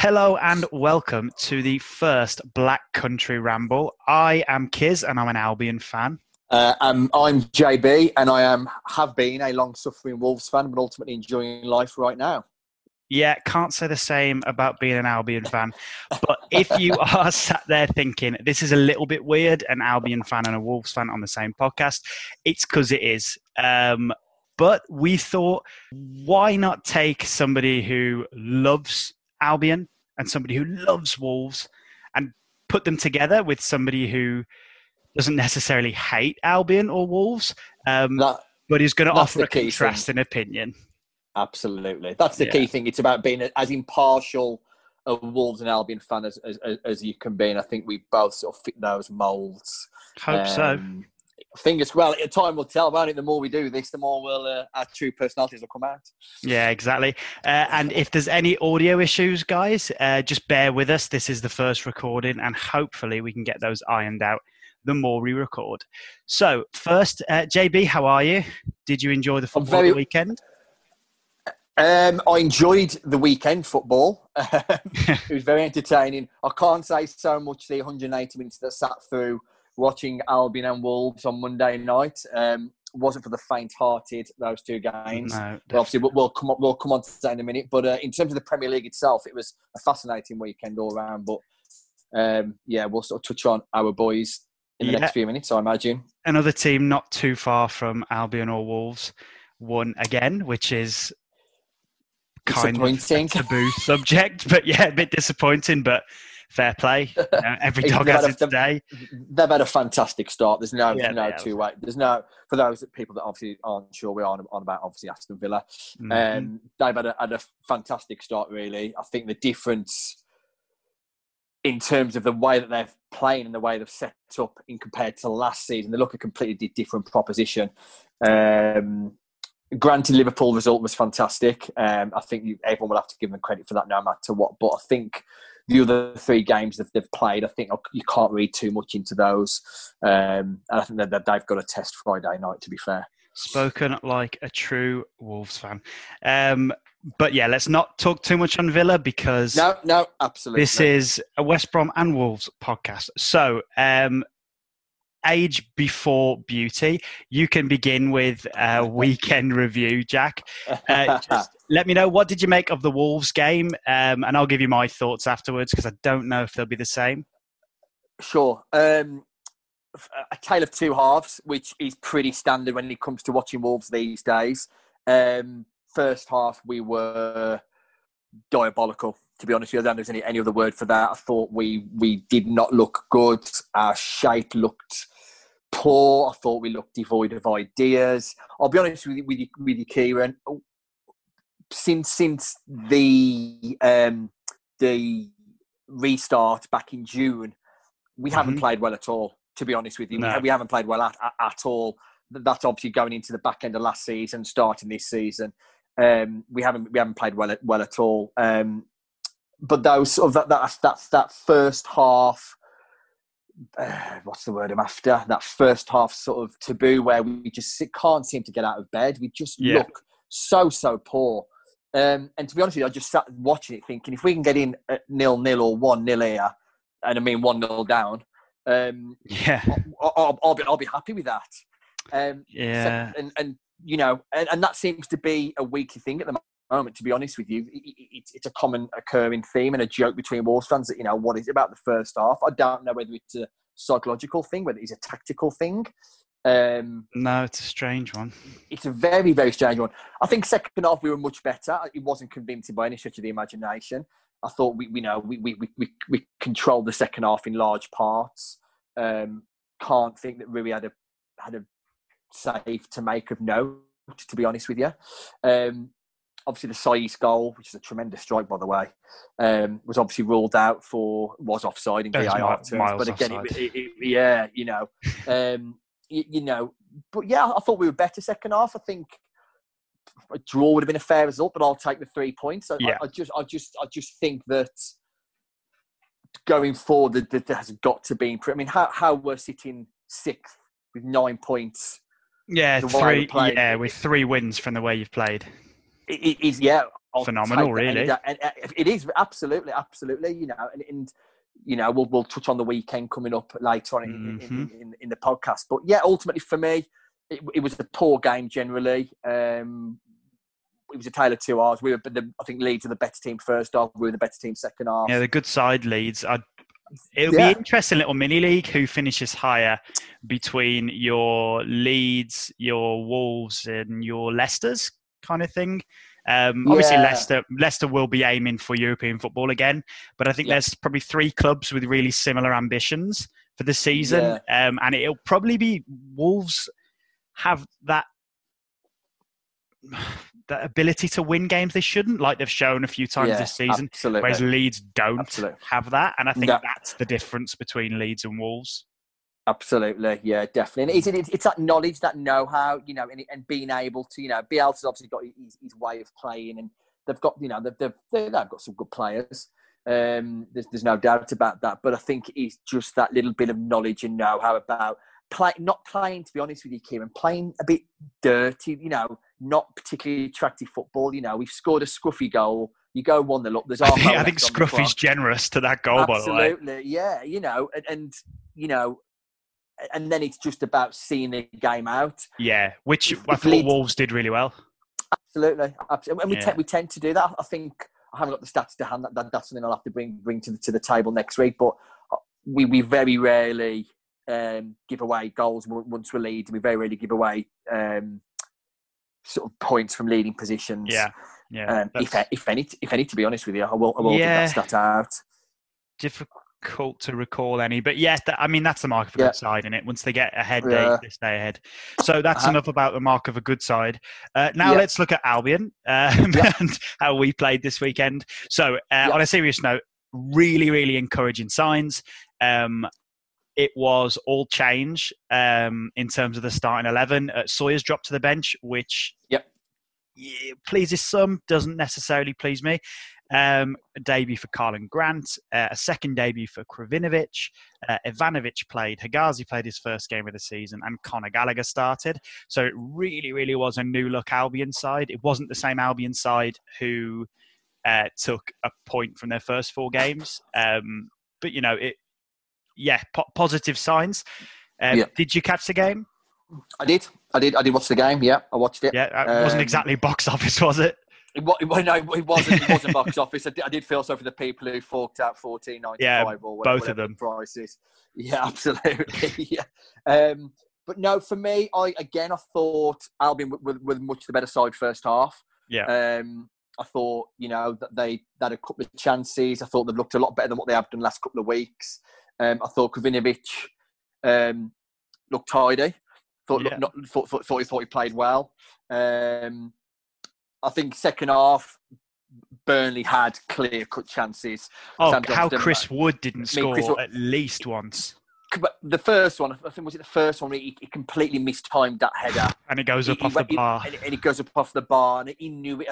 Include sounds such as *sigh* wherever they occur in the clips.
Hello and welcome to the first Black Country Ramble. I am Kizz and I'm an Albion fan. Uh, um, I'm JB and I am have been a long-suffering Wolves fan, but ultimately enjoying life right now. Yeah, can't say the same about being an Albion fan. But if you *laughs* are sat there thinking this is a little bit weird, an Albion fan and a Wolves fan on the same podcast, it's because it is. Um, but we thought, why not take somebody who loves Albion and somebody who loves Wolves and put them together with somebody who doesn't necessarily hate Albion or Wolves, um, That- but is going to offer a contrasting opinion. absolutely, that's the Yeah. key thing. It's about being as impartial a Wolves and Albion fan as, as, as you can be, and I think we both sort of fit those moulds. Hope so. Fingers well. Time will tell, won't it? The more we do this, the more will uh, our true personalities will come out. Yeah, exactly. Uh, and if there's any audio issues, guys, uh, just bear with us. This is the first recording, and hopefully we can get those ironed out the more we record. So, first, uh, JB, how are you? Did you enjoy the football very- the weekend? Um, I enjoyed the weekend football. *laughs* it was very entertaining. I can't say so much the 180 minutes that sat through watching Albion and Wolves on Monday night. Um, wasn't for the faint-hearted those two games. No. But obviously, we'll, we'll come on, we'll come on to that in a minute. But uh, in terms of the Premier League itself, it was a fascinating weekend all round. But um, yeah, we'll sort of touch on our boys in the Yeah. next few minutes, I imagine. Another team not too far from Albion or Wolves won again, which is kind of a taboo subject, *laughs* but yeah, a bit disappointing, but fair play. You *laughs* know, every dog has a- its day. They've had a fantastic start. There's no, Yeah, no two way. There's no for those people that obviously aren't sure we're on, on about obviously Aston Villa. Mhm. Um, they've had a, had a fantastic start. Really, I think the difference in terms of the way that they're playing and the way they've set up in compared to last season, they look a completely different proposition. Um, granted, Liverpool result was fantastic. Um, I think you, everyone will have to give them credit for that, no matter what. But I think the other three games that they've played, I think you can't read too much into those. Um, and I think that that they've got a test Friday night. To be fair, Spoken like a true Wolves fan. Um, but yeah, let's not talk too much on Villa because no, no, absolutely. this is a West Brom and Wolves podcast. So, um, age before beauty. You can begin with a *laughs* weekend review, Jack. Uh, just *laughs* let me know what did you make of the Wolves game, um, and I'll give you my thoughts afterwards because I don't know if they'll be the same. Sure. Um, a tale of two halves, which is pretty standard when it comes to watching Wolves these days. Um, first half, we were diabolical. To be honest with you, I don't know if there's any, any other word for that. I thought we we did not look good. Our shape looked poor. I thought we looked devoid of ideas. I'll be honest with you, with you, with you Kieran. Since since the um, the restart back in June, we haven't Mhm. played well at all. To be honest with you, No. we, we haven't played well at, at, at all. That's obviously going into the back end of last season, starting this season. Um, we haven't we haven't played well at, well at all. Um, but those sort of that that that, that first half, uh, *sighs* what's the word I'm after? That first half sort of taboo where we just can't seem to get out of bed. We just Yeah. look so so poor. Um, and to be honest with you, I just sat watching it thinking if we can get in at nil nil or one nil here, and I mean one nil down, um, Yeah, I'll, I'll, I'll be I'll be happy with that. Um, so- yeah, and and you know, and, and that seems to be a weekly thing at the moment. To be honest with you, it, it, it's it's a common occurring theme and a joke between Wolves fans that you know what is it about the first half. I don't know whether it's a psychological thing, whether it's a tactical thing. Um, no, it's a strange one. it's a very, very strange one. I think second half we were much better. It wasn't convincing by any stretch of the imagination. I thought we, we know we, we, we, we, we controlled the second half in large parts. Um, can't think that Rui had a had a save to make of note. To be honest with you, um, obviously the Saiss goal, which is a tremendous strike by the way, um, was obviously ruled out for was offside in VAR terms. But again, it, it, it, yeah, you know, *laughs* um, you, you know, but yeah, I thought we were better second half. I think a draw would have been a fair result, but I'll take the three points. I, Yeah. I, I just, I just, I just think that going forward, that, there has got to be. I mean, how how we're sitting sixth with nine points Yeah, The way we're three. Yeah, with three wins from the way you've played. It, is yeah I'll phenomenal, take that any really. And, uh, it is absolutely, absolutely. You know, and, and you know, we'll we'll touch on the weekend coming up later on in, in, Mm-hmm. in, in the podcast. But yeah, ultimately for me, it, it was a poor game generally. Um, it was a tale of two hours. We were, the, I think, Leeds were the better team first half. We were the better team second half. Yeah, the good side leads. I'd, it'll Yeah. be interesting little mini league who finishes higher between your Leeds, your Wolves, and your Leicester's kind of thing. Um, obviously, Yeah. Leicester Leicester will be aiming for European football again, but I think Yeah. there's probably three clubs with really similar ambitions for the season, um, and it'll probably be Wolves have that that ability to win games they shouldn't, like they've shown a few times Yeah, this season. absolutely. Whereas Leeds don't Absolutely. have that, and I think No. that's the difference between Leeds and Wolves. Absolutely, yeah, definitely. And it's, it's that knowledge, that know-how, you know, and, and being able to, you know, Bielsa's obviously got his, his way of playing, and they've got, you know, they've they've, they've got some good players. Um, there's there's no doubt about that. But I think it's just that little bit of knowledge and know-how about play, not playing. To be honest with you, Kieran, playing a bit dirty, you know, not particularly attractive football. You know, we've scored a scruffy goal. You go one nil up. There's *laughs* I think, I think the Scruffy's generous to that goal, by the way. Absolutely, yeah. You know, and, and you know, and then it's just about seeing the game out. Yeah, which If- I if thought Leeds- Wolves did really well. Absolutely, absolutely. And we, Yeah. te- we tend to do that. I think I haven't got the stats to hand. That, that that's something I'll have to bring bring to the, to the table next week. But uh, we we very rarely um, give away goals once we lead. We very rarely give away um, sort of points from leading positions. Yeah, yeah. Um, if if any if any to be honest with you, I will I will Yeah. give that stat out. difficult to recall any, but yeah, that, I mean that's the mark of a Yeah. good side in it. Once they get ahead, Yeah. they, they stay ahead. So that's Uh-huh. enough about the mark of a good side. Uh, now Yeah. let's look at Albion um, *laughs* and how we played this weekend. So uh, on a serious note, really, really encouraging signs. Um, it was all change um, in terms of the starting eleven. Uh, Sawyer's dropped to the bench, which Yep. yeah, pleases some, doesn't necessarily please me. Um, a debut for Karlan Grant, uh, a second debut for Krovinovic. Uh, Ivanovic played, Hegazi played his first game of the season, and Conor Gallagher started. So it really, really was a new look Albion side. It wasn't the same Albion side who uh, took a point from their first four games. Um, but, you know, it, yeah, po- positive signs. Um, Yeah. Did you catch the game? I did, I did, I did watch the game. Yeah, I watched it. Yeah, it wasn't Um, exactly box office, was it? It, wa- no, it wasn't. It wasn't *laughs* box office. I did, I did feel sorry for the people who forked out fourteen ninety five Yeah, or whatever, both of them. the price. Yeah, *laughs* absolutely. yeah. Um, but no, for me, I again, I thought Albion were, were, were much the better side first half. Yeah. Um, I thought, you know, that they, they had a couple of chances. I thought they looked a lot better than what they have done the last couple of weeks. Um, I thought Krovinovic um, looked tidy. Thought, Yeah. not, thought, thought, thought, he, thought he played well. Um, I think second half, Burnley had clear cut chances. Oh, Sam how Johnstone, Chris Wood didn't mean, score Wood- at least once. But the first one, I think was it the first one, he, he completely mistimed that header. And it goes He- up he off the bar. and, and it goes up off the bar, and he knew it.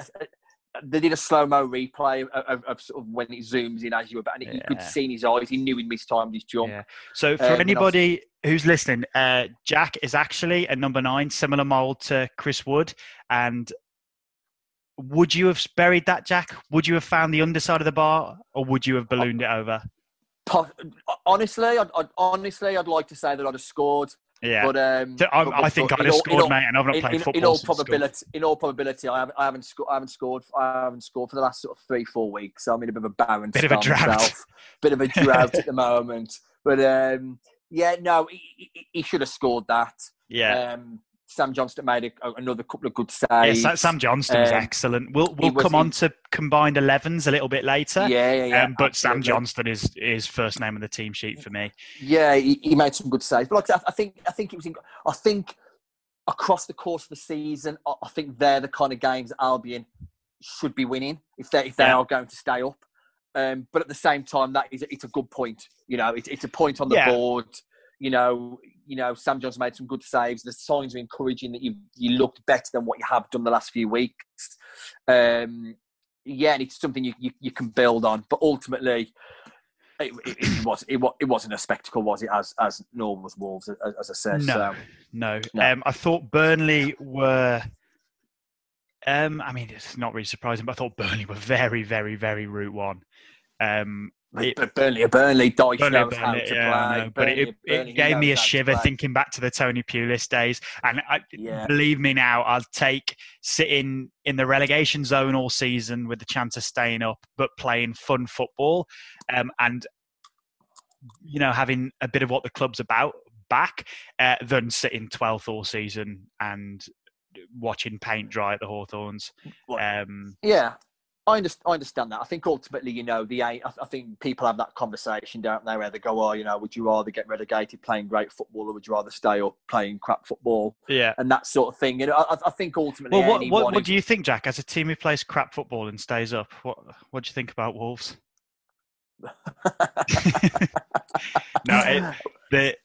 They did a slow mo replay of, of, of sort of when it zooms in as you were, and you could see in his eyes. He knew he'd mistimed his jump. Yeah. So for Um, anybody who's listening, uh, Jack is actually a number nine, similar mold to Chris Wood. And would you have buried that, Jack? Would you have found the underside of the bar, or would you have ballooned it over? Honestly, I'd, I'd, honestly, I'd like to say that I'd have scored, Yeah. but um, So I, but- I think I'd have all- scored, all- mate, and I've not in, played in, football in all school. probability, in all probability, I haven't, I haven't, sco- I haven't scored. I haven't scored for the last sort of three, four weeks. So I'm in a bit of a barren Bit of a drought. myself. Bit of a drought *laughs* at the moment. But um, yeah, no, he, he, he should have scored that. Yeah. Um, Sam Johnstone made a, another couple of good Yeah, saves. Sa- Sam Johnstone was um, excellent. We'll we'll come on to combined 11s a little bit later. yeah, yeah, yeah. um, but Sam. Johnstone is is first name on the team sheet for me. Yeah, he, he made some good saves. But like I, said, I think I think it was. In, I think across the course of the season, I, I think they're the kind of games that Albion should be winning if they if they Yeah. are going to stay up. Um, but at the same time, that is it's a good point. You know, it, it's a point on the Yeah. board. You know, you know, Sam Johnstone made some good saves. The signs are encouraging that you you looked better than what you have done the last few weeks. Um, yeah, and it's something you, you, you can build on. But ultimately, it, it, it *clears throat* was it, it wasn't a spectacle, was it? As as nor was Wolves, as, as I said. No. So No, No. Um, I thought Burnley were Um, I mean, it's not really surprising, but I thought Burnley were very, very, very route one. Um, it, but Burnley, Burnley, Dyche Burnley, knows how to yeah, play. know, but it, Burnley, it Burnley, gave me a knows how to shiver thinking back to the Tony Pulis days. And I, Yeah. believe me now, I'll take sitting in the relegation zone all season with the chance of staying up, but playing fun football um, and you know having a bit of what the club's about back uh, than sitting 12th all season and watching paint dry at the Hawthorns. Um, Yeah, I understand, I understand that. I think ultimately, you know, the I I think people have that conversation, don't they? Where they go, "Oh, you know, would you rather get relegated playing great football, or would you rather stay up playing crap football?" yeah. And that sort of thing. You know, I, I think ultimately, Well, what, anyone what, what do you think, Jack? As a team who plays crap football and stays up, what what do you think about Wolves? *laughs* *laughs* No, it, the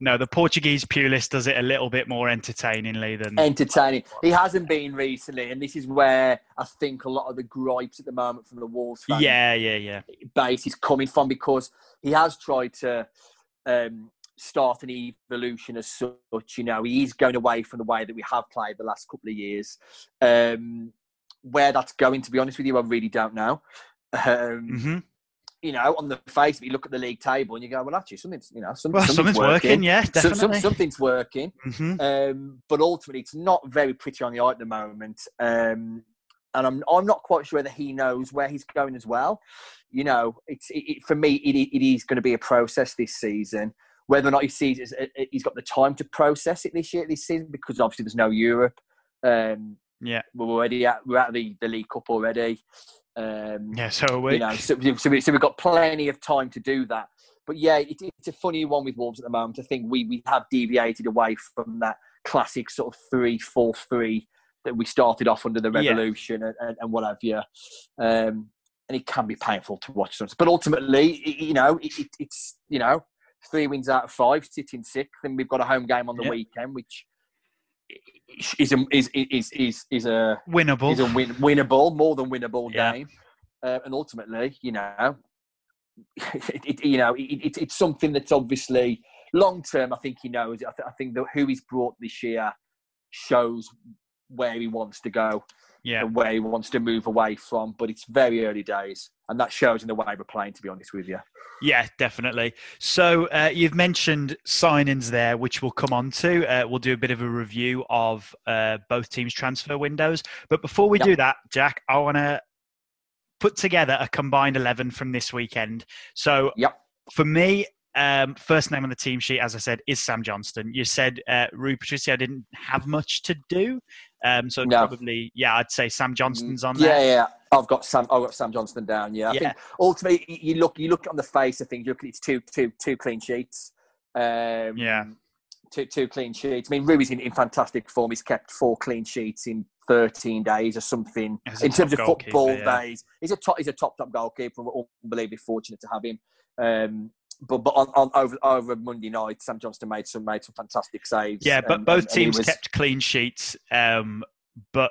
no, the Portuguese Pulis does it a little bit more entertainingly than entertaining. He hasn't been recently, and this is where I think a lot of the gripes at the moment from the Wolves fan yeah, yeah, yeah, base is coming from because he has tried to um, start an evolution as such. You know, he is going away from the way that we have played the last couple of years. Um, where that's going, to be honest with you, I really don't know. Um, hmm You know, on the face of it, you look at the league table and you go, well, actually, something's you know, some, Well, something's, something's working. Yeah, Some- some- definitely. something's working. hmm Um, but ultimately, it's not very pretty on the eye at the moment. Um, and I'm I'm not quite sure whether he knows where he's going as well. You know, it's it, it, for me, it, it is going to be a process this season. Whether or not he sees it, uh, he's got the time to process it this year, this season, because obviously there's no Europe. Um, Yeah, we're already at we're at the, the League Cup already. Um, yeah. So are we. you know, so, so, we, so we've got plenty of time to do that. But yeah, it, it's a funny one with Wolves at the moment. I think we, we have deviated away from that classic sort of three four three that we started off under the revolution and, and, and what have you. Um, and it can be painful to watch sometimes. But ultimately, it, you know, it, it, it's you know three wins out of five, sitting sixth, and we've got a home game on the Yeah. weekend, which is a, is is is is a Winnable. is a win, winnable, more than winnable Yeah. game. Uh, and ultimately, you know, *laughs* it, it, you know, it, it, it's something that's obviously long term. I think he knows. I, th- I think that who he's brought this year shows where he wants to go yeah. and where he wants to move away from. But it's very early days, and that shows in the way we're playing. To be honest with you, Yeah, definitely. So uh, you've mentioned signings there, which we'll come on to. Uh, we'll do a bit of a review of uh, both teams' transfer windows. But before we Yep. do that, Jack, I want to put together a combined 11 from this weekend. So Yep. for me, um, first name on the team sheet, as I said, is Sam Johnstone. You said uh, Rui Patricio didn't have much to do. Um, so No. probably, yeah, I'd say Sam Johnstone's on there. yeah, yeah. I've got Sam. I've got Sam Johnstone down. Yeah, I Yeah. think ultimately you look you look on the face of things. You look at it's two two two clean sheets. Um, Yeah. two two clean sheets. I mean, Rui's in, in fantastic form. He's kept four clean sheets in 13 days or something. He's In terms of football yeah. days, he's a top he's a top top goalkeeper. We're unbelievably fortunate to have him. Um, but but on, on over over Monday night, Sam Johnstone made some made some fantastic saves. Yeah, but and- both and- teams was- kept clean sheets. Um, but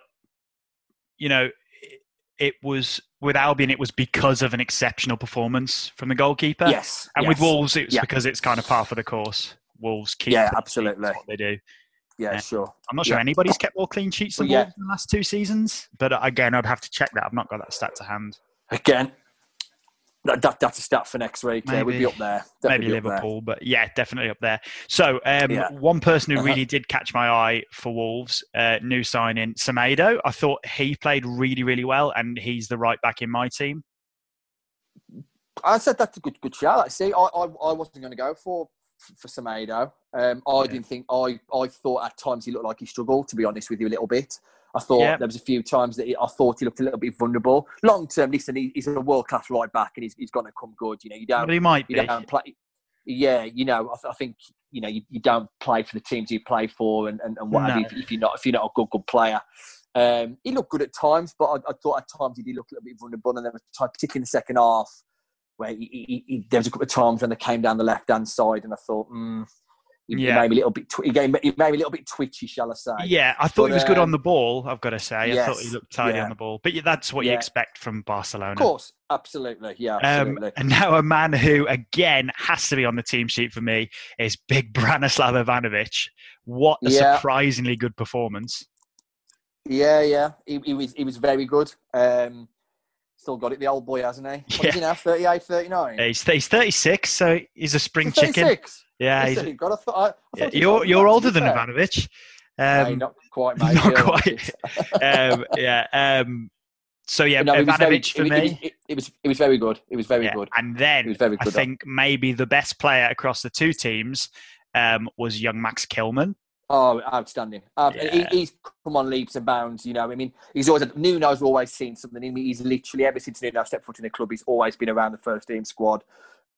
you know, it, it was with Albion. It was because of an exceptional performance from the goalkeeper. Yes, and with. Wolves, it was Yeah. because it's kind of par for the course. Wolves keep Yeah, sheets, absolutely. what they do. yeah, sure. I'm not sure Yeah. anybody's kept more clean sheets than Well, yeah. Wolves in the last two seasons, but uh, again, I'd have to check that. I've not got that stat to hand. Again, that, that that's a stat for next week. Yeah, we'd be up there. Maybe Definitely be up there. Liverpool, but yeah, definitely up there. So, um, Yeah. one person who Uh-huh. really did catch my eye for Wolves, uh, new signing, Semedo. I thought he played really, really well, and he's the right back in my team. I said that's a good good shout. Like, see, I, I, I wasn't going to go for for Semedo. Um, I Yeah. didn't think I I thought at times he looked like he struggled. To be honest with you, a little bit. I thought Yeah. there was a few times that he, I thought he looked a little bit vulnerable. Long term, listen, he, he's a world class right back, and he's, he's going to come good. You know, you don't But he might be. play. Yeah, you know, I, th- I think you know you, you don't play for the teams you play for, and, and, and what have you, if, if you're not if you're not a good good player. Um, he looked good at times, but I, I thought at times he did look a little bit vulnerable, and there was a time, particularly in the second half, where he, he, he, there was a couple of times when they came down the left hand side, and I thought, mm, he, he Yeah. made me a little bit, tw- he, gave he made me a little bit twitchy, shall I say? Yeah, I thought But, he was good on um, the ball. I've got to say, I thought he looked tidy yeah. on the ball. But yeah, that's what you expect from Barcelona. Of course, absolutely, yeah, Um, absolutely. and now a man who again has to be on the team sheet for me is Big *laughs* Branislav Ivanovic. What a Yeah. surprisingly good performance! Yeah, yeah. He, he was he was very good. Um, still got it, the old boy, hasn't he? What Yeah. is he now? 38, 39? Yeah, He's, he's 36, so he's a spring He's chicken. Yeah, He's he's, 30. God, I thought, I, I yeah, you're older you're older than fair. Ivanovic. Um, not quite, *laughs* mate. not quite. *laughs* um, yeah. Um, so yeah, no, was very- Ivanovic for me. It, was- it, it was it was very good. It was very Yeah, good. And then very I good. think maybe the best player across the two teams um, was young Max Kilman. Oh, outstanding! Uh, Yeah. he, he's come on leaps and bounds. You know, I mean, he's always Nuno's always seen something in me. He's literally ever since Nuno stepped foot in the club, he's always been around the first team squad.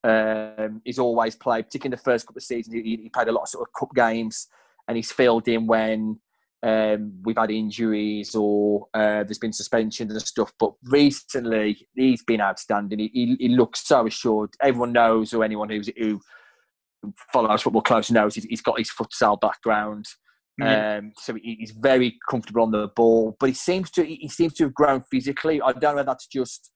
Um, he's always played, particularly in the first couple of seasons. He, he played a lot of sort of cup games, and he's filled in when um, we've had injuries or uh, there's been suspensions and stuff. But recently, he's been outstanding. He, he, he looks so assured. Everyone knows, or anyone who's who follows football close knows, he's, he's got his futsal background. Yeah. Um, so he- he's very comfortable on the ball, but he seems to he seems to have grown physically. I don't know if that's just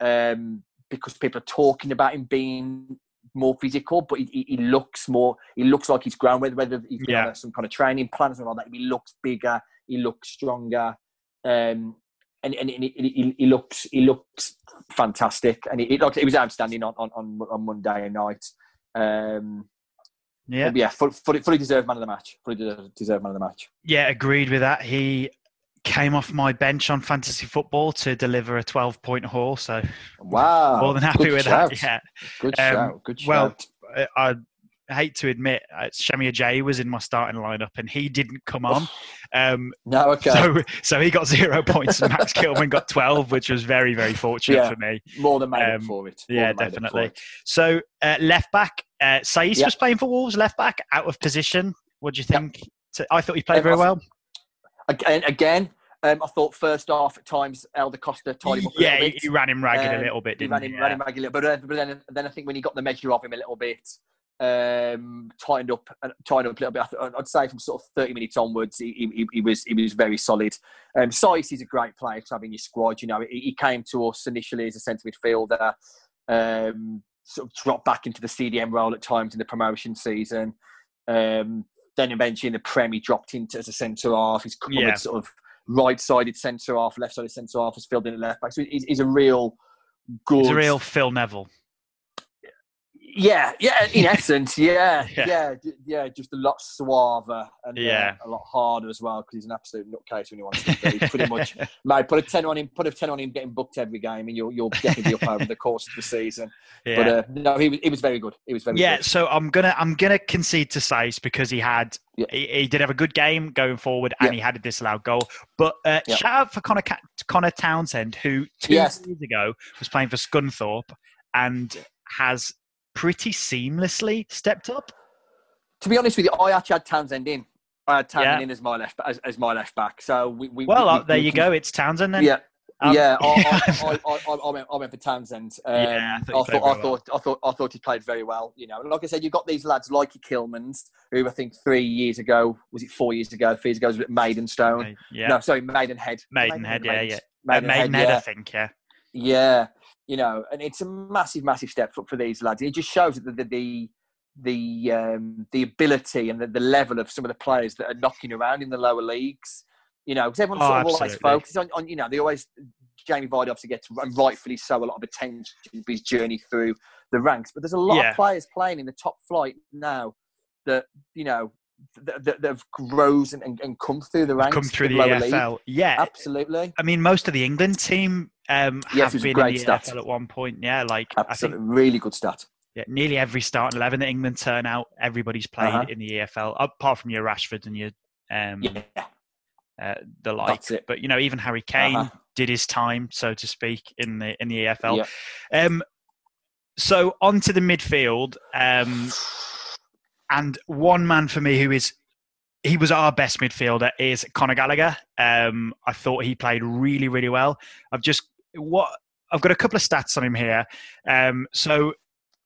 um, because people are talking about him being more physical, but he, he- looks more. He looks like he's grown. Whether whether he's Yeah. on some kind of training plan or something like that, he looks bigger. He looks stronger. Um, and, and, he, he, he looks he looks fantastic, and he, he, like, he was outstanding on, on, on Monday night. Um, Yeah, yeah, fully, fully, deserved man of the match. Fully deserved, deserved man of the match. yeah, agreed with that. He came off my bench on fantasy football to deliver a 12 point haul, so Wow, more than happy good with shout. that. Yeah. Good Um, shout. Good shout. well, I, I hate to admit, uh, Semi Ajayi was in my starting lineup and he didn't come on. Um, no, okay. so, so he got zero *laughs* points and Max Kilman got 12, which was very, very fortunate Yeah. for me. More than made um, up for it. More yeah, than made up definitely. it. So, uh, left back, uh, Yeah. was playing for Wolves, left back, out of position. What do you think? To- I thought he played Um, very well. Again, again um, I thought first half at times Helder Costa tied him up a Yeah, he, bit. he ran him ragged a Um, little bit, he didn't ran he? him, Yeah. ran him back a little, but, uh, but then, then I think when he got the measure of him a little bit, um, tightened up, tightened up a little bit. I'd say from sort of thirty minutes onwards, he, he, he was he was very solid. Um, Saiss is a great player to have in your squad. You know, he, he came to us initially as a centre midfielder, um, sort of dropped back into the CDM role at times in the promotion season. Um, then eventually in the Prem, he dropped into as a centre half. He's come Yeah. sort of right-sided centre half, left-sided centre half. Has filled in at left back. So he's, he's a real good. He's a real Phil Neville. Yeah, yeah. In *laughs* essence, yeah, *laughs* Yeah. yeah, yeah. Just a lot suaver and uh, Yeah. a lot harder as well because he's an absolute nutcase when he wants to be. Pretty much, *laughs* mate. Put a ten on him. Put a ten on him. Getting booked every game, and you'll you'll definitely be up over the course of the season. yeah. But uh, no, he was he was very good. He was very good. yeah, good. so I'm gonna I'm gonna concede to Saiss because he had Yeah. he, he did have a good game going forward and Yeah. he had a disallowed goal. But uh, Yeah. shout out for Connor Connor Townsend who two Yes. years ago was playing for Scunthorpe and has pretty seamlessly stepped up. To be honest with you, I actually had Townsend in. I had Townsend Yeah. in as my left as, as my left back. So we, we Well, we, uh, there you go. It's Townsend then. Yeah, Um, yeah, I, *laughs* I, I, I, I, went, I went for Townsend. Um, Yeah, I I, thought he thought, I, thought, I thought, I thought he played very well. You know, and like I said, you've got these lads like Kilmans, who I think three years ago was it four years ago, three years ago was Maidenstone. yeah. No, sorry, Maidenhead. Maidenhead, yeah, yeah. Uh, Maidenhead, Maidenhead, I think, yeah. Yeah, you know, and it's a massive, massive step up for these lads. It just shows that the the the, um, the ability and the, the level of some of the players that are knocking around in the lower leagues. You know, because everyone Oh, sort of always focuses on, on, you know, they always Jamie Vardy obviously gets and rightfully so a lot of attention for his journey through the ranks, but there's a lot Yeah. of players playing in the top flight now that you know that, that, have rose and, and, and come through the ranks, Come through of the lower league. EFL. Yeah. Absolutely, I mean, most of the England team um, Yes, have been in the stat. EFL at one point. Yeah, like I think absolutely, really good stat. yeah, nearly every starting eleven that England turn out, everybody's played Uh-huh. in the EFL, apart from your Rashford and your um, Yeah, uh, the like. But you know, even Harry Kane Uh-huh. did his time, so to speak, in the in the EFL. Yeah. Um, so onto the midfield, um, and one man for me who is he was our best midfielder is Conor Gallagher. Um, I thought he played really, really well. I've just what I've got a couple of stats on him here. Um, so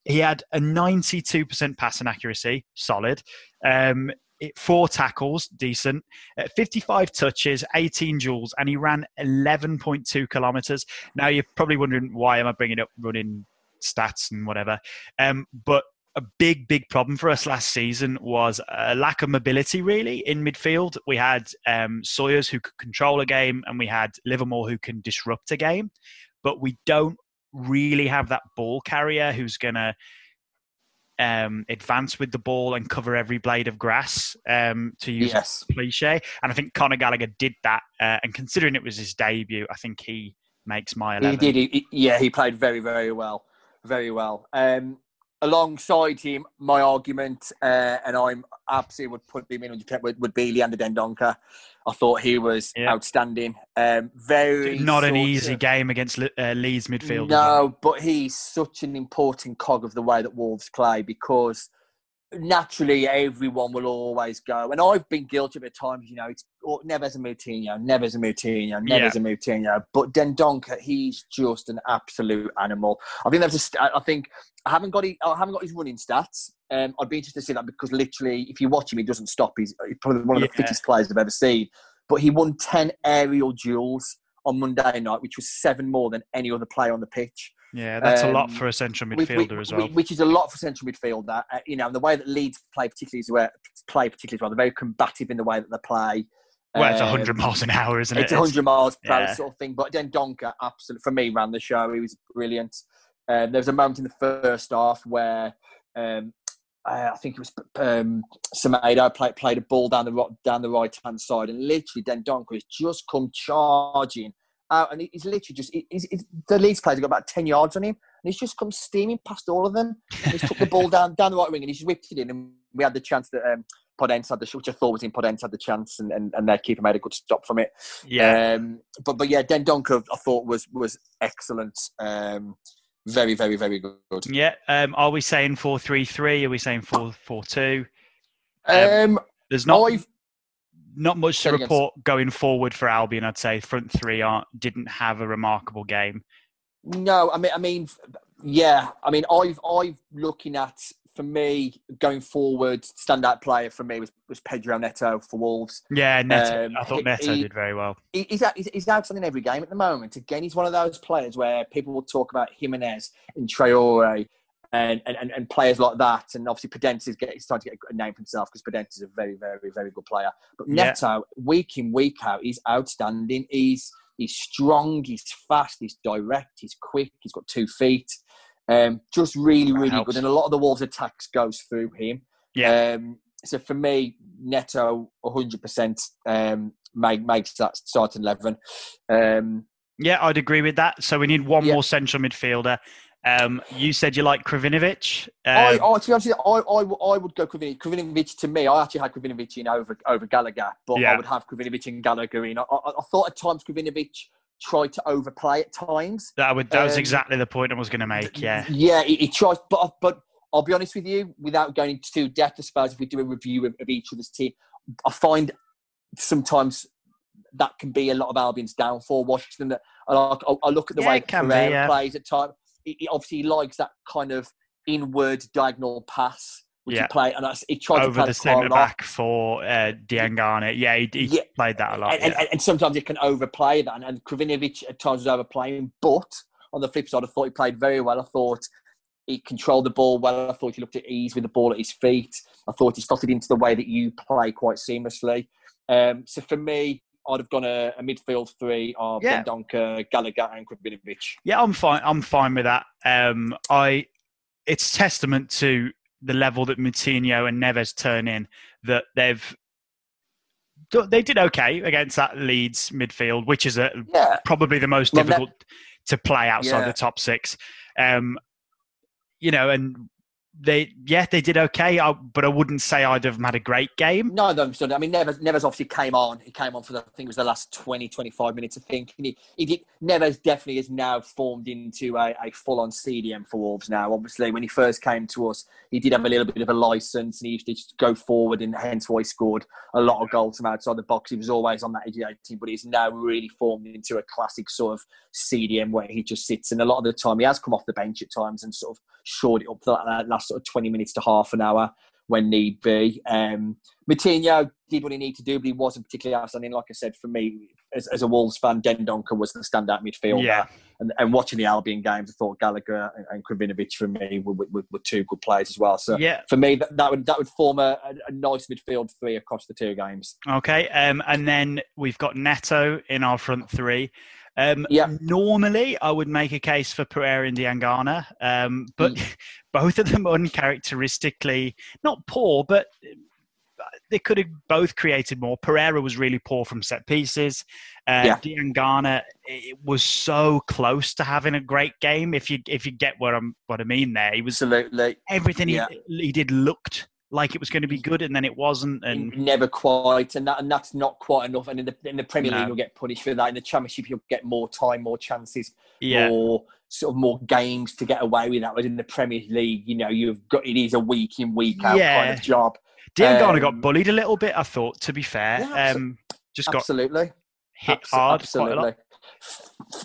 he had a 92% passing accuracy, solid. Um, it, four tackles, decent. Uh, 55 touches, 18 duels, and he ran 11.2 kilometers. Now you're probably wondering why am I bringing up running stats and whatever. Um, but a big, big problem for us last season was a lack of mobility, really, in midfield. We had um, Sawyers who could control a game, and we had Livermore who can disrupt a game, but we don't really have that ball carrier who's going to um, advance with the ball and cover every blade of grass, um, to use Yes. a cliche. And I think Conor Gallagher did that. Uh, and considering it was his debut, I think he makes my 11. He did. He- yeah, he played very, very well. Very well. Um, alongside him, my argument, uh, and I'm absolutely would put him in 100% would, would be Leander Dendoncker. I thought he was Yeah. outstanding. Um, very Not an easy of- game against Le- uh, Leeds midfield. No, but he's such an important cog of the way that Wolves play because naturally everyone will always go. And I've been guilty of it at times, you know, it's oh, never as a Moutinho, never as a Moutinho, never Yeah. as a Moutinho. But Dendoncker, he's just an absolute animal. I think there's a I think I haven't got his, I haven't got his running stats. Um, I'd be interested to see that because literally, if you watch him, he doesn't stop. He's he's probably one of the Yeah. fittest players I've ever seen. But he won ten aerial duels on Monday night, which was seven more than any other player on the pitch. Yeah, that's a lot Um, for a central midfielder which, as well. Which is a lot for central midfielder. Uh, you know, and the way that Leeds play, particularly is where play particularly as well. They're very combative in the way that they play. well, it's Um, 100 miles an hour, isn't it? It's 100 miles per hour yeah. sort of thing. But Dendoncker, absolutely, for me, ran the show. He was brilliant. Um, there was a moment in the first half where um, uh, I think it was um, Semedo played, played a ball down the down the right hand side, and literally Dendoncker has just come charging out, and he's literally just he's, he's, the Leeds players have got about 10 yards on him, and he's just come steaming past all of them. He's took the ball *laughs* down down the right wing, and he's whipped it in, and we had the chance that. Um, Podence had the which I thought was in Podence had the chance, and, and, and their keeper made a good stop from it. yeah. Um, but but yeah, Dendoncker I thought was was excellent. Um, very very very good. yeah. Um, are we saying 4 3 3? Are we saying 4 4 2? Um, There's not I've not much to report going forward for Albion. I'd say front three aren't didn't have a remarkable game. no, I mean I mean yeah, I mean I've I've looking at for me going forward standout player for me was, was Pedro Neto for Wolves. Yeah, Neto. Um, I thought Neto he- did very well. He- He's, out, he's, he's outstanding every game at the moment. Again, he's one of those players where people will talk about Jimenez and Traore and, and, and, players like that. And obviously, Podence is getting, starting to get a name for himself because Podence is a very, very, very good player. But Yeah. Neto, week in, week out, he's outstanding. He's he's strong, he's fast, he's direct, he's quick, he's got two feet. Um, just really, really good. And a lot of the Wolves' attacks goes through him. Yeah. Um, so for me, Neto 100% um, make, makes that starting 11. Um, Yeah, I'd agree with that. So we need one Yeah. more central midfielder. Um, you said you like Krovinovic. I, Um, I, to be honest, I, I, I would go Krovinovic. Krovinovic to me, I actually had Krovinovic in over, over Gallagher, but Yeah. I would have Krovinovic and Gallagher in. I, I, I thought at times Krovinovic tried to overplay at times. that would that was um, exactly the point I was going to make. Yeah. Yeah, he, he tries, but but I'll be honest with you, without going into too depth, I suppose if we do a review of, of each other's team, I find sometimes that can be a lot of Albion's downfall. Watching that I, I, I look at the Yeah, way can be, yeah. plays at times. He, he obviously likes that kind of inward diagonal pass, which Yeah. he play, and that's, he tries to Over play the centre back for uh, Diangana. Yeah, he, he Yeah. played that a lot. and, and, yeah. and sometimes it can overplay that. And, and Krovinovic at times was overplaying, but on the flip side, I thought he played very well. I thought he controlled the ball well. I thought he looked at ease with the ball at his feet. I thought he slotted into the way that you play quite seamlessly. Um, so for me, I'd have gone a, a midfield three of Yeah. Dendoncker, Gallagher, and Krovinovic. Yeah, I'm fine. I'm fine with that. Um, I, it's testament to the level that Moutinho and Neves turn in that they've they did okay against that Leeds midfield, which is a, Yeah, probably the most Well, that- difficult to play outside Yeah. the top six. Um, you know, and they yeah they did okay, I, but I wouldn't say of them had a great game. No, no, I mean, Neves, Neves obviously came on. He came on for, the, I think it was the last 20, 25 minutes, I think. And he, he did, Neves definitely has now formed into a, a full on CDM for Wolves now. Obviously, when he first came to us, he did have a little bit of a license and he used to just go forward, and hence why he scored a lot of goals from outside the box. He was always on that edge of team, but he's now really formed into a classic sort of CDM where he just sits. And a lot of the time, he has come off the bench at times and sort of shored it up for that last sort of 20 minutes to half an hour when need be. Um, Moutinho did what he needed to do, but he wasn't particularly outstanding. Like I said, for me, as, as a Wolves fan, Dendoncker was the standout midfielder. Yeah. and, and watching the Albion games, I thought Gallagher and, and Krovinovic for me were, were, were, two good players as well. So yeah. for me, that, that would that would form a, a, nice midfield three across the two games. Okay, um, and then we've got Neto in our front three. Um, yeah. Normally, I would make a case for Pereira and Diangana, um, but mm. *laughs* both of them uncharacteristically not poor, but they could have both created more. Pereira was really poor from set pieces. Uh, yeah. Diangana was so close to having a great game. If you if you get what I'm what I mean there, he was absolutely everything yeah. he, he did looked like it was going to be good, and then it wasn't, and never quite. And that and that's not quite enough. And in the in the Premier no. League, you'll get punished for that. In the Championship, you'll get more time, more chances, yeah. more sort of more games to get away with that. But in the Premier League, you know, you've got it is a week in week out yeah. kind of job. Diangana um, got bullied a little bit, I thought, to be fair. Yeah, um, just got absolutely hit hard absolutely.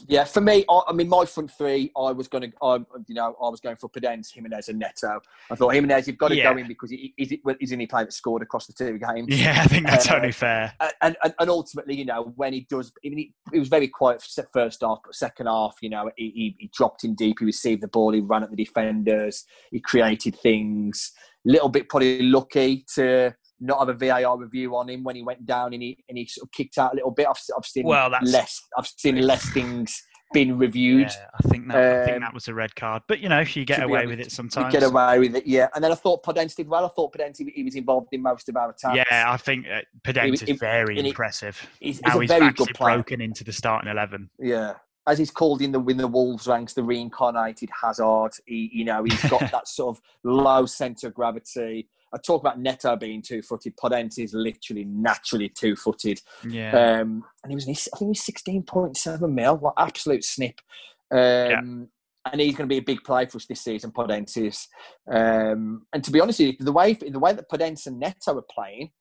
Yeah, for me, I, I, mean, my front three, I was going to, I, you know, I was going for Podence, Jimenez, and Neto. I thought Jimenez, you've got to yeah. go in because he, he's, he's the only player that scored across the two games. Yeah, I think that's uh, only fair. And, and, and ultimately, you know, when he does, even he, he was very quiet first half, but second half, you know, he, he, he dropped in deep, he received the ball, he ran at the defenders, he created things. Little bit probably lucky to not have a VAR review on him when he went down and he and he sort of kicked out a little bit. I've, I've seen well, less. I've seen less things been reviewed. Yeah, I think that um, I think um, that was a red card. But you know, you get away with it sometimes. You get away with it, yeah. And then I thought Podence did well. I thought Podence he was involved in most of our attacks. Yeah, I think uh, Podence is very impressive. He's, he's, he's very good player. broken into the starting eleven. Yeah. As he's called in the in the Wolves ranks, the reincarnated Hazard. He, you know, he's got *laughs* that sort of low centre of gravity I talk about Neto being two footed. Podence is literally naturally two footed. Yeah. Um, and he was, I think he was sixteen point seven mil, like absolute snip. Um, yeah. And he's going to be a big play for us this season. Podence. Um, and to be honest you, the way the way that Podence and Neto are playing,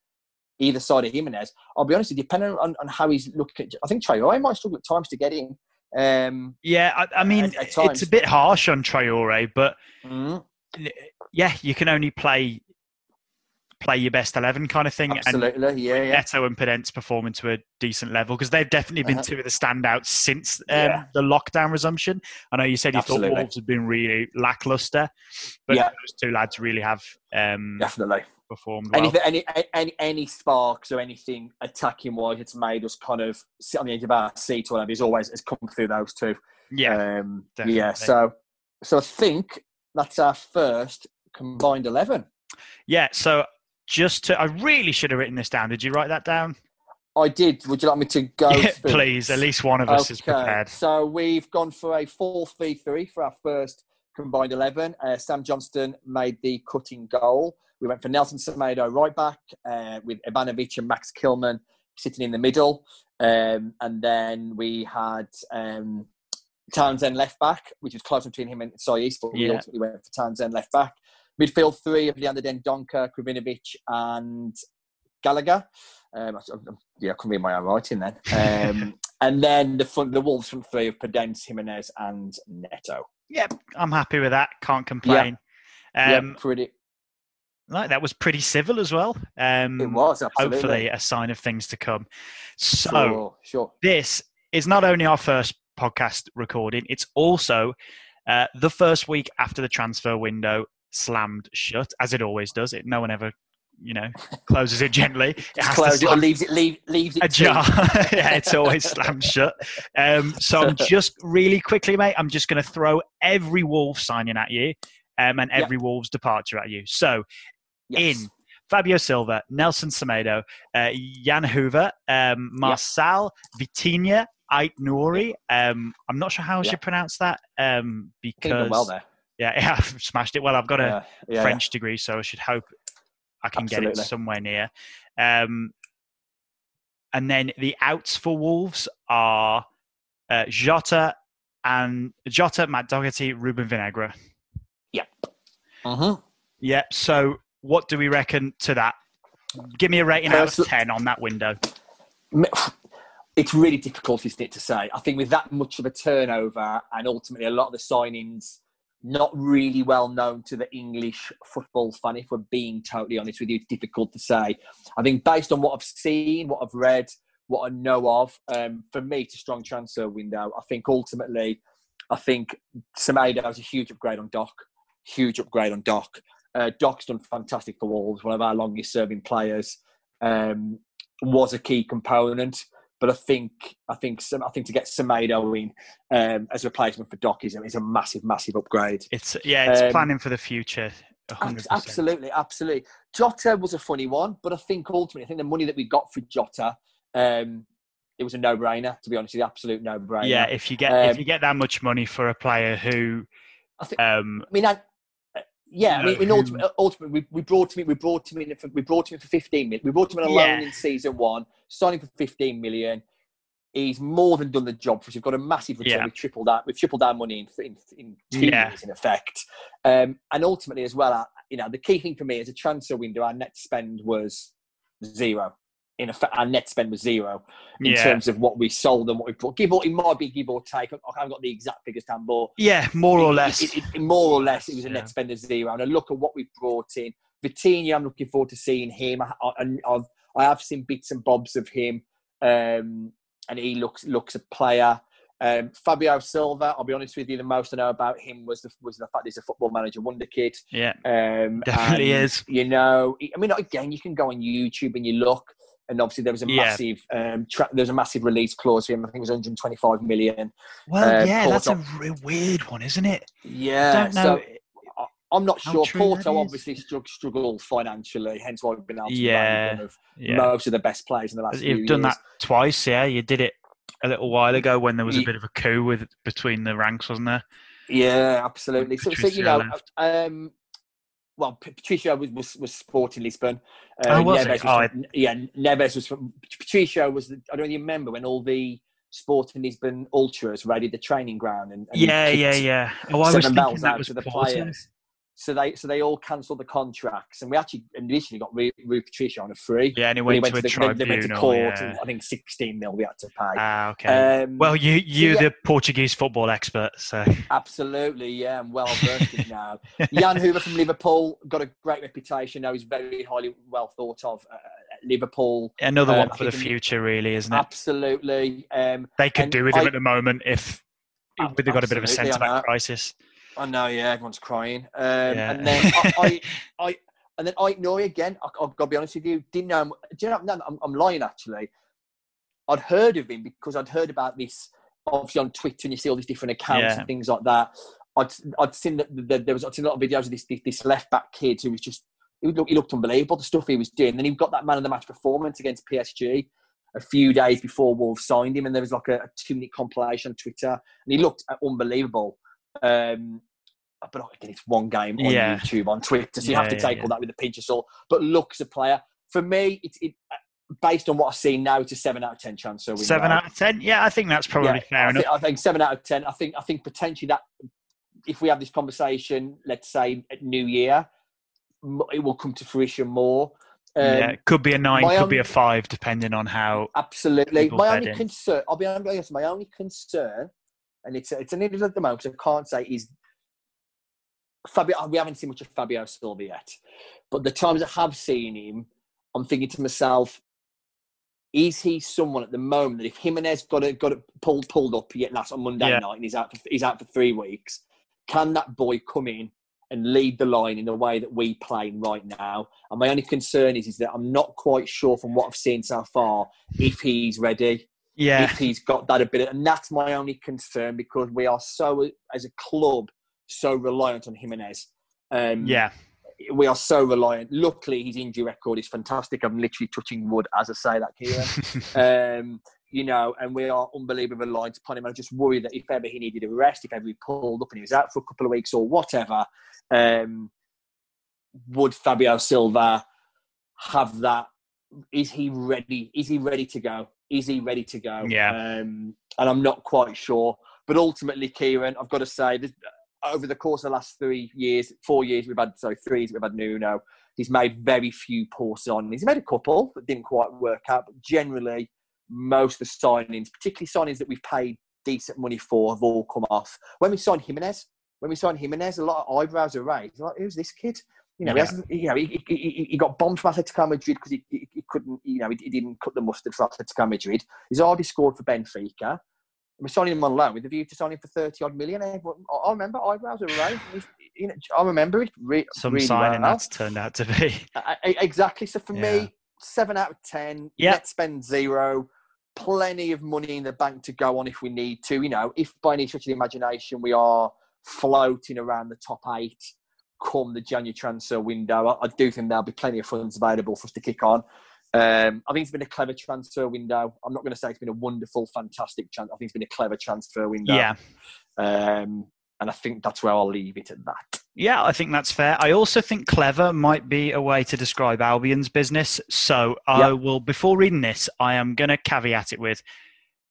either side of Jimenez, I'll be honest depending on, on how he's looking, I think Traore might struggle at times to get in. Um, yeah, I, I mean, at, at it's a bit harsh on Traore, but mm-hmm. yeah, you can only play play your best 11 kind of thing. Absolutely, and yeah, yeah. Neto and Podence performing to a decent level because they've definitely been uh-huh. two of the standouts since um, yeah. the lockdown resumption. I know you said you Absolutely. thought Wolves had been really lackluster, but yeah. those two lads really have um, definitely performed well. Any, any, any, any sparks or anything attacking wise it's made us kind of sit on the edge of our seat or whatever is always has come through those two. Yeah, um, yeah. So, so I think that's our first combined eleven. Yeah. So just to, I really should have written this down. Did you write that down? I did. Would you like me to go? Yeah, please. At least one of us okay. is prepared. So we've gone for a 4 3 3 for our first combined 11. Uh, Sam Johnstone made the cutting goal. We went for Nelson Semedo right back uh, with Ivanovic and Max Kilman sitting in the middle. Um, and then we had um, Townsend left back, which was close between him and Saiss, but we yeah. ultimately went for Townsend left back. Midfield three of Leander Dendoncker, Krovinovic, and Gallagher. Um, yeah, I couldn't read my own writing then. Um, *laughs* and then the front, the Wolves front three of Podence, Jimenez, and Neto. Yep, I'm happy with that. Can't complain. Yeah, um, pretty. Like that was pretty civil as well. Um, it was absolutely. hopefully a sign of things to come. So sure, sure. this is not only our first podcast recording; it's also uh, the first week after the transfer window slammed shut, as it always does. It no one ever, you know, closes it gently. *laughs* It has Close to it or leaves it leave, leaves it ajar. *laughs* yeah, it's always slammed shut. Um, so I'm *laughs* just really quickly, mate. I'm just going to throw every Wolves signing at you, um, and every yep. Wolves departure at you. So yes. in. Fabio Silva, Nelson Semedo, uh, Jan Hoever, um, Marçal, yep. Vitinha, Ait Nouri. Um, I'm not sure how I should pronounce that um, because well there yeah, *laughs* yeah, I've smashed it. Well, I've got a yeah, yeah, French yeah. degree, so I should hope I can Absolutely. get it somewhere near. Um, and then the outs for Wolves are uh, Jota and Jota, Matt Doherty, Ruben Vinagre. Yep. Uh-huh. Yep. So, what do we reckon to that? Give me a rating out of ten on that window. It's really difficult, isn't it, to say? I think with that much of a turnover and ultimately a lot of the signings not really well known to the English football fan. If we're being totally honest with you, it's difficult to say. I think based on what I've seen, what I've read, what I know of, um, for me, it's a strong transfer window. I think ultimately I think Semedo is a huge upgrade on Doc. Huge upgrade on Doc. Uh, Doc's done fantastic for Wolves, one of our longest serving players. Um, was a key component. But I think I think some, I think to get Semedo in um, as a replacement for Doc is, is a massive massive upgrade. It's yeah, it's um, planning for the future. 100%. Absolutely, absolutely. Jota was a funny one, but I think ultimately, I think the money that we got for Jota, um, it was a no-brainer. To be honest, the absolute no-brainer. Yeah, if you get um, if you get that much money for a player who, I, think, um, I mean, I, yeah, I mean, I mean ultimately, ultimately we, we brought him in, we brought him in for, we brought him in for 15 million. We brought him in alone yeah. in season one, signing for 15 million. He's more than done the job for us. We've got a massive return. Yeah. We've tripled that. We've tripled our money in in, in two yeah. years, in effect. Um, and ultimately, as well, uh, you know, the key thing for me is a transfer window. Our net spend was zero in effect, our net spend was zero in yeah. terms of what we sold and what we bought. Give or it might be give or take. I haven't got the exact figures down, but yeah, more or less. It, it, it, more or less, it was a net spend of zero. And I look at what we've brought in. Vitinha, I'm looking forward to seeing him. I, have I have seen bits and bobs of him, um, and he looks looks a player. Um, Fabio Silva, I'll be honest with you, the most I know about him was the was the fact he's a football manager wonder kid. Yeah, um, definitely and, is. You know, I mean, again, you can go on YouTube and you look and obviously there was a yeah. massive um, tra- there was a massive release clause for him. I think it was 125 million. Well, uh, yeah, that's a re- weird one, isn't it? Yeah. i don't So I'm not sure. Porto obviously struggled financially, hence why we've been able to yeah, one of yeah. most of the best players in the last. Year. You've done years. that twice, yeah. You did it a little while ago when there was a bit of a coup with between the ranks, wasn't there? Yeah, absolutely. So, so, you know, um, well, Patricio was, was, was Sporting Lisbon. Uh, oh, was Neves was from, yeah, Neves was from Patricio was. The, I don't even remember when all the Sporting Lisbon ultras raided the training ground and, and yeah, yeah, yeah. Oh, I was thinking that was the players. So they so they all cancelled the contracts, and we actually initially got Rui, Patricio on a free. Yeah, and he went, he went to, to, the, tribunal. They, went to court, yeah. and I think sixteen mil we had to pay. Ah, okay. Um, well, you you so yeah. the Portuguese football expert, so absolutely, yeah, I'm well versed now. *laughs* Jan Hoever from Liverpool got a great reputation. Now he's very highly well thought of. Uh, Liverpool. Another one um, for the future, really, isn't it? Absolutely. Um, they could do with him I, at the moment if they've got a bit of a centre back crisis. I know, yeah, everyone's crying. Um, yeah. And then I, I, *laughs* I, and then I know again. I, have got to be honest with you. Didn't know. Do you know? No, I'm, I'm lying actually. I'd heard of him because I'd heard about this obviously on Twitter, and you see all these different accounts yeah. and things like that. I'd I'd seen that there was I'd seen a lot of videos of this this, this left back kid who was just he looked, he looked unbelievable the stuff he was doing. Then he got that man of the match performance against PSG a few days before Wolves signed him, and there was like a, a two minute compilation on Twitter, and he looked unbelievable. Um, but again, it's one game on yeah. YouTube, on Twitter, so you yeah, have to take yeah, all that with a pinch of salt. But looks a player. For me, it's it, based on what I've seen now, it's a seven out of ten chance. So seven out of ten, yeah, I think that's probably fair I enough. Think, I think seven out of ten. I think I think potentially that if we have this conversation, let's say at New Year, it will come to fruition more. Um, yeah, it could be a nine, could only, be a five, depending on how. Absolutely, my only in. concern. I'll be honest. My only concern, and it's it's an at the moment. I can't say is Fabio, we haven't seen much of Fabio Silva yet, but the times I have seen him, I'm thinking to myself, is he someone at the moment that if Jimenez got it got it pulled pulled up yet last on Monday yeah. night and he's out for, he's out for three weeks, can that boy come in and lead the line in the way that we play right now? And my only concern is is that I'm not quite sure from what I've seen so far if he's ready. Yeah, if he's got that ability, and that's my only concern because we are so as a club so reliant on Jimenez. Um, yeah. We are so reliant. Luckily, his injury record is fantastic. I'm literally touching wood as I say that, Kieran. *laughs* um, you know, and we are unbelievably reliant upon him. I just worry that if ever he needed a rest, if ever he pulled up and he was out for a couple of weeks or whatever, um, would Fabio Silva have that? Is he ready? Is he ready to go? Is he ready to go? Yeah. Um, and I'm not quite sure. But ultimately, Kieran, I've got to say, over the course of the last three years, four years, we've had sorry, three years we've had Nuno. He's made very few poor signings. He's made a couple that didn't quite work out, but generally, most of the signings, particularly signings that we've paid decent money for, have all come off. When we signed Jimenez, when we signed Jimenez, a lot of eyebrows are raised. Like, who's this kid? You know, yeah. he hasn't. You know, he, he, he got bombed from Atletico Madrid because he, he, he, couldn't. You know, he, he, didn't cut the mustard for Atletico Madrid. He's already scored for Benfica we're signing him on loan with the view to signing for thirty odd million. Everyone, I remember eyebrows were raised. You know, I remember it. Re- Some really signing well. that's turned out to be. *laughs* I- I- exactly. So for Yeah. me, seven out of ten. Yeah. Let's spend zero. Plenty of money in the bank to go on if we need to. You know, if by any stretch of the imagination we are floating around the top eight come the January transfer window, I, I do think there'll be plenty of funds available for us to kick on. Um, I think it's been a clever transfer window. I'm not going to say it's been a wonderful, fantastic transfer. I think it's been a clever transfer window. Yeah. Um, and I think that's where I'll leave it at that. Yeah, I think that's fair. I also think clever might be a way to describe Albion's business. So I Yeah. will, before reading this, I am going to caveat it with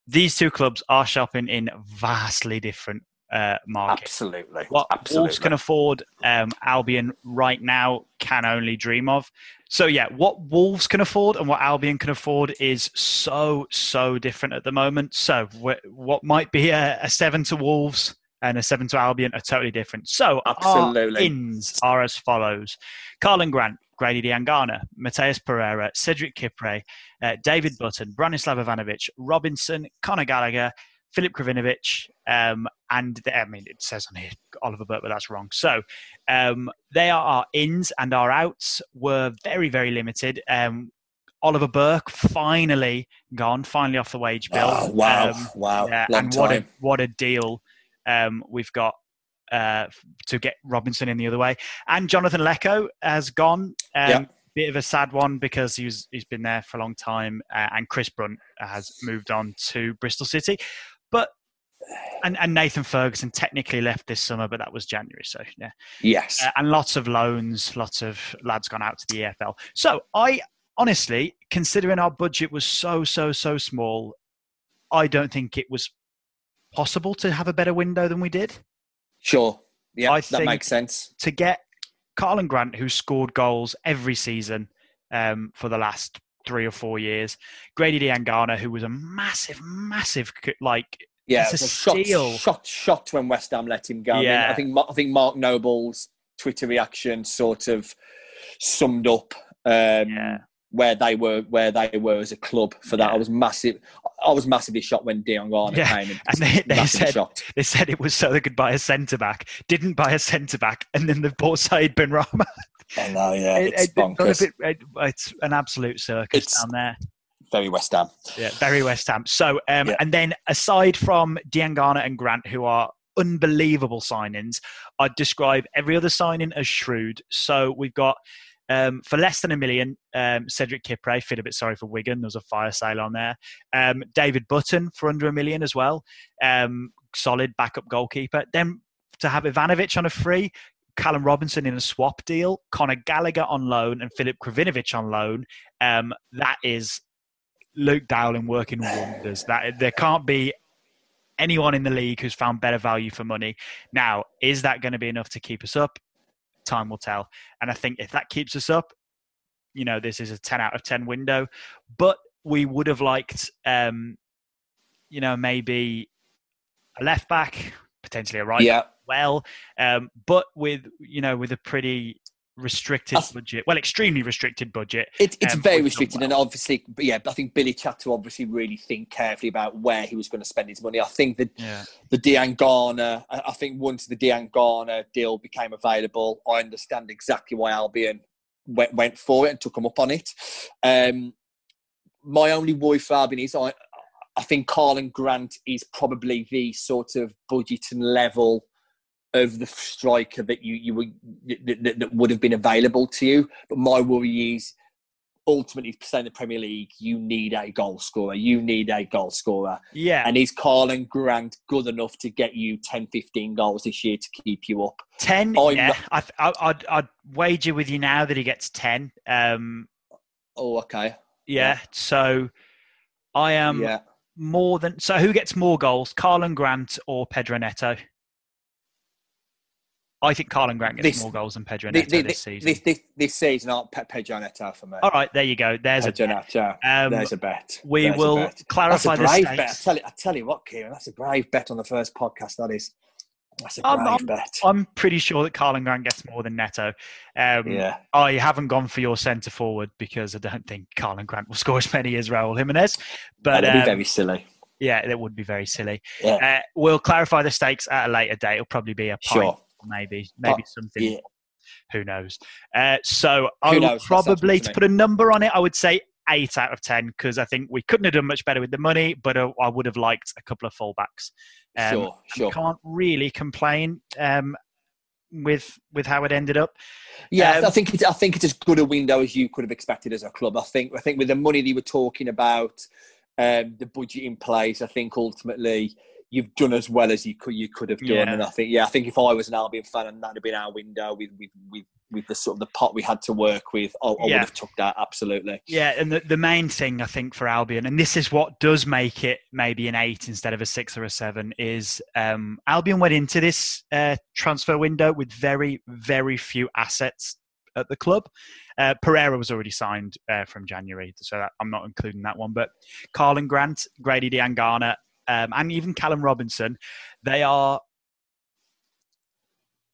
these two clubs are shopping in vastly different uh, markets. Absolutely. What Absolutely. Wolves can afford, um, Albion right now can only dream of. So yeah, what Wolves can afford and what Albion can afford is so so different at the moment. So what might be a, a seven to Wolves and a seven to Albion are totally different. So our Absolutely. ins are as follows: Karlan Grant, Grady Diangana, Matheus Pereira, Cedric Kipre, uh, David Button, Branislav Ivanovic, Robinson, Conor Gallagher, Philip Krovinovic, um, and the, I mean it says on here Oliver Burke, but that's wrong. So um, they are our ins and our outs were very very limited. Um, Oliver Burke finally gone, finally off the wage bill. Oh, wow. Um, wow. and time. what a what a deal um, we've got uh, to get Robinson in the other way. And Jonathan Leko has gone. Um, Yeah. Bit of a sad one because he was, he's been there for a long time, uh, and Chris Brunt has moved on to Bristol City. But and, and Nathan Ferguson technically left this summer, but that was January. So yeah, yes. uh, and lots of loans, lots of lads gone out to the EFL. So I honestly, considering our budget was so so so small, I don't think it was possible to have a better window than we did sure. Yeah, I that makes sense. to get Karlan Grant, who scored goals every season um, for the last three or four years, Grady Diangana, who was a massive, massive like Yeah, It's it a shocked, shocked, shocked when West Ham let him go. I, mean, Yeah. I think I think Mark Noble's Twitter reaction sort of summed up um, Yeah. where they were where they were as a club for that. Yeah. I was massive. I was massively shocked when Diangana Yeah, came. And, and they- they said- shocked. They said it was so they could buy a centre back. Didn't buy a centre back, and then they bought Said Benrahma. *laughs* I know, yeah, It- it's it- none bonkers. it- it- it's an absolute circus It's- down there. Very West Ham. Yeah, very West Ham. So, um, Yeah. and then aside from Diangana and Grant, who are unbelievable signings, I'd describe every other signing as shrewd. So we've got um, for less than a million, um, Cedric Kipre. Feel a bit sorry for Wigan. There was a fire sale on there. Um, David Button for under a million as well. Um, solid backup goalkeeper. Then to have Ivanovic on a free. Callum Robinson in a swap deal, Conor Gallagher on loan, and Philip Krovinovic on loan. Um, that is Luke Dowling working wonders. That there can't be anyone in the league who's found better value for money. Now, is that going to be enough to keep us up? Time will tell. And I think if that keeps us up, you know, this is a ten out of ten window. But we would have liked, um, you know, maybe a left back, potentially a right yeah, well, um, but with you know with a pretty restricted th- budget, well, extremely restricted budget. It, it's Um, very restricted, and obviously, but yeah. I think Billy had to obviously really think carefully about where he was going to spend his money. I think that Yeah, the Diangana, I think once the Diangana deal became available, I understand exactly why Albion went, went for it and took him up on it. Um, my only worry for Albion is I, I think Karlan Grant is probably the sort of budget and level of the striker that you you would that, that- would have been available to you. But my worry is ultimately, say in the Premier League, you need a goal scorer. You need a goal scorer. yeah. And is Karlan Grant good enough to get you 10, 15 goals this year to keep you up? Ten, I'm yeah. not- I, I, I'd, I'd wager with you now that he gets ten. Um, Oh, okay. yeah. Yeah. So I am yeah. more than. So who gets more goals, Karlan Grant or Pedro Neto? I think Karlan Grant gets This- more goals than Pedro Neto thi- this thi- season. This, this, this season, Pe- Pedro Neto for me. All right, there you go. There's a. Pedro Neto. Um, There's a bet. we There's will bet. That's a clarify the brave bet. I tell, you, I tell you what, Kieran, that's a brave bet on the first podcast. That is. That's a I'm- brave I'm- bet. I'm pretty sure that Karlan Grant gets more than Neto. Um, yeah. I haven't gone for your centre forward because I don't think Karlan Grant will *laughs* score as many as Raul Jimenez. But That'd be um, very silly. Yeah, that would be very silly. Yeah. Uh, we'll clarify the stakes at a later date. It'll probably be a point, Sure. Maybe, maybe something. Yeah. Who knows? Uh, so I Who would knows? Probably to put a number on it. I would say eight out of ten because I think we couldn't have done much better with the money, but uh, I would have liked a couple of fullbacks. Um, Sure. and Sure. Can't really complain um, with with how it ended up. Yeah, I Um, I think it's I think it's as good a window as you could have expected as a club. I think I think with the money you were talking about, um, the budget in place, I think ultimately you've done as well as you could you could have done. Yeah. And I think yeah, I think if I was an Albion fan and that had been our window with with with, with the sort of the pot we had to work with, I, I Yeah. would have took that absolutely. Yeah, and the, the main thing I think for Albion, and this is what does make it maybe an eight instead of a six or a seven, is um, Albion went into this uh, transfer window with very, very few assets at the club. Uh, Pereira was already signed uh, from January, so that, I'm not including that one. But Karlan Grant, Grady Diangana, um, and even Callum Robinson, they are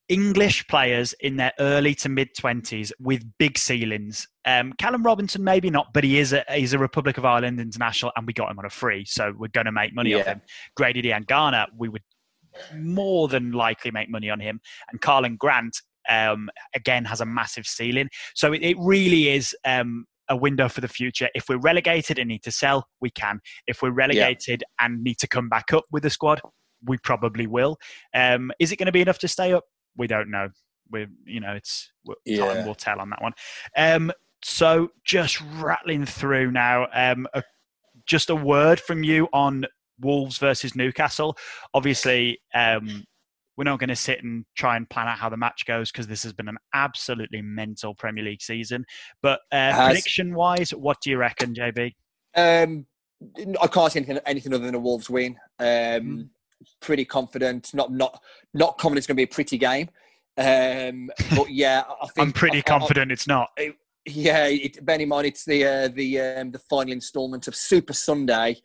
English players in their early to mid twenties with big ceilings. Um, Callum Robinson, maybe not, but he is a he's a Republic of Ireland international, and we got him on a free, so we're going to make money off him. Grady Diangana, we would more than likely make money on him, and Karlan Grant um, again has a massive ceiling. So it, it really is. Um, a window for the future. If we're relegated and need to sell, we can. If we're relegated and need to come back up with the squad, we probably will. Um, is it going to be enough to stay up? We don't know. We, you know, it's w- time Yeah. will tell on that one. Um, so just rattling through now. Um, a, just a word from you on Wolves versus Newcastle. Obviously, um, we're not going to sit and try and plan out how the match goes because this has been an absolutely mental Premier League season. But uh, Has. prediction-wise, what do you reckon, JB? Um, I can't see anything, anything other than a Wolves win. Um, Mm. Pretty confident. Not not not confident it's going to be a pretty game. Um, but *laughs* yeah, I I think I'm pretty I- I- confident it's not. Yeah, it, bear in mind it's the uh, the um, the final instalment of Super Sunday.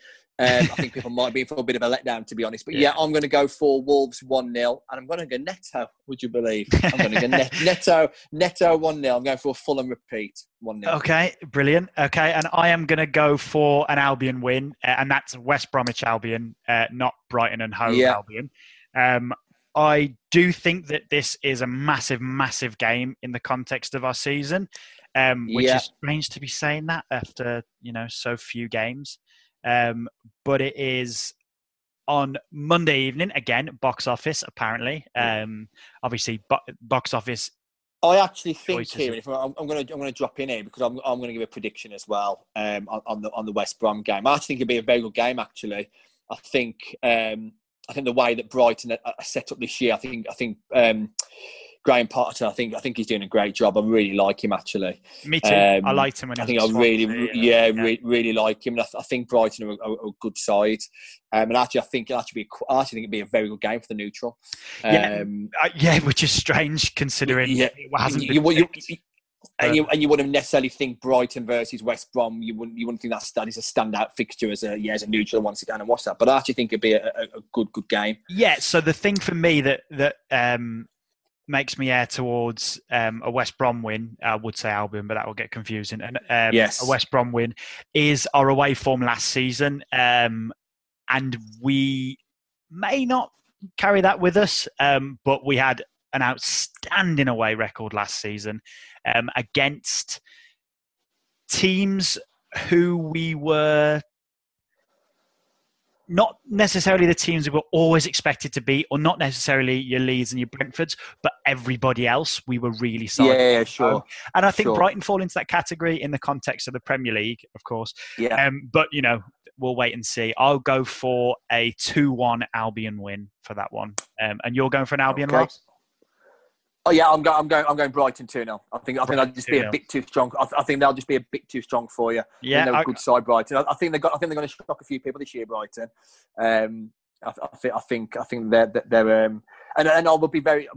Um, I think *laughs* people might be for a bit of a letdown, to be honest. But yeah, Yeah. I'm going to go for Wolves one 0 and I'm going to go Neto. Would you believe? *laughs* I'm going to go net, Neto Neto one 0 I'm going for a full and repeat one 0 Okay, brilliant. Okay, and I am going to go for an Albion win, uh, and that's West Bromwich Albion, uh, not Brighton and Hove Yeah. Albion. Um, I do think that this is a massive, massive game in the context of our season, um, which Yeah. is strange to be saying that after you know so few games. Um, but it is on Monday evening again, box office apparently. Um, obviously, bo- box office. I actually think here, if I'm, I'm going to I'm going to drop in here because I'm I'm going to give a prediction as well um, on, on the on the West Brom game. I actually think it'll be a very good game. Actually, I think um, I think the way that Brighton are, are set up this year, I think I think um, Graham Potter, I think I think he's doing a great job. I really like him actually. Me too. I Um, liked him when I think I really, Swansea, yeah, uh, re- really like him. And I, th- I think Brighton are a, a, good side. Um, and actually, I think it'll actually be, a actually think it'd be a very good game for the neutral. Yeah, Um, Uh, yeah, *laughs* which is strange considering Yeah, it hasn't been you, you, and you and you wouldn't necessarily think Brighton versus West Brom. You wouldn't you wouldn't think that's that is a standout fixture as a yeah as a neutral. once want to sit down and watch that, but I actually think it'd be a, a, a good good game. Yeah, so the thing for me that that um, makes me err towards um, a West Brom win, I would say Albion, but that will get confusing. And um, Yes. a West Brom win is our away form last season, um, and we may not carry that with us, um, but we had an outstanding away record last season um, against teams who we were not necessarily the teams we were always expected to be, or not necessarily your Leeds and your Brentfords, but everybody else we were really solid. Yeah, sure. And I think sure. Brighton fall into that category in the context of the Premier League, of course. Yeah, Um, but you know, we'll wait and see. I'll go for a two-one Albion win for that one, um, and you're going for an Albion Okay. loss. Oh yeah, I'm going. I'm going. I'm going Brighton two 0 I think. I think they'll just be a 2-0. bit too strong. I, I think they'll just be a bit too strong for you. I Yeah, they're I- a good side, Brighton. I, I think they got. I think they're going to shock a few people this year, Brighton. Um, I, I think. I think. I think they're. They're. Um, and and I would be very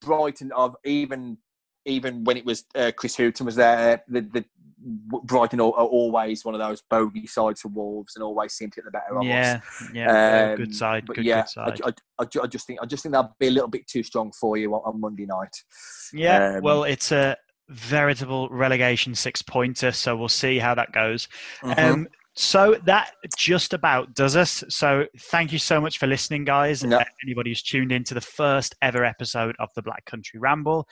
Brighton of even even when it was uh, Chris Hughton was there. The, the Brighton are, are always one of those bogey sides for Wolves and always seem to get the better of us. yeah, yeah. Um, good side. Good, yeah, good side. I, I, I, I just think I just think that'll be a little bit too strong for you on, on Monday night. Yeah, Um, well, it's a veritable relegation six pointer, so we'll see how that goes. Mm-hmm. Um, So that just about does us. So thank you so much for listening, guys. No. Anybody who's tuned in to the first ever episode of the Black Country Ramble.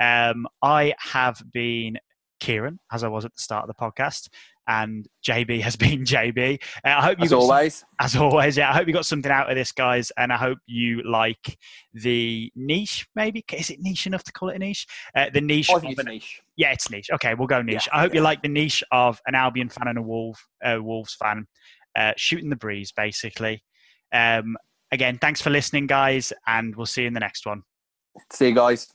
Um, I have been Kieran, as I was at the start of the podcast, and JB *laughs* has been JB. Uh, I hope you As got some- always, as always, yeah. I hope you got something out of this, guys, and I hope you like the niche. Maybe is it niche enough to call it a niche? Uh, the niche. Of an- niche. yeah, it's niche. Okay, we'll go niche. Yeah, I hope you like the niche of an Albion fan and a Wolf, uh, Wolves fan, uh, shooting the breeze, basically. Um, again, thanks for listening, guys, and we'll see you in the next one. See you guys.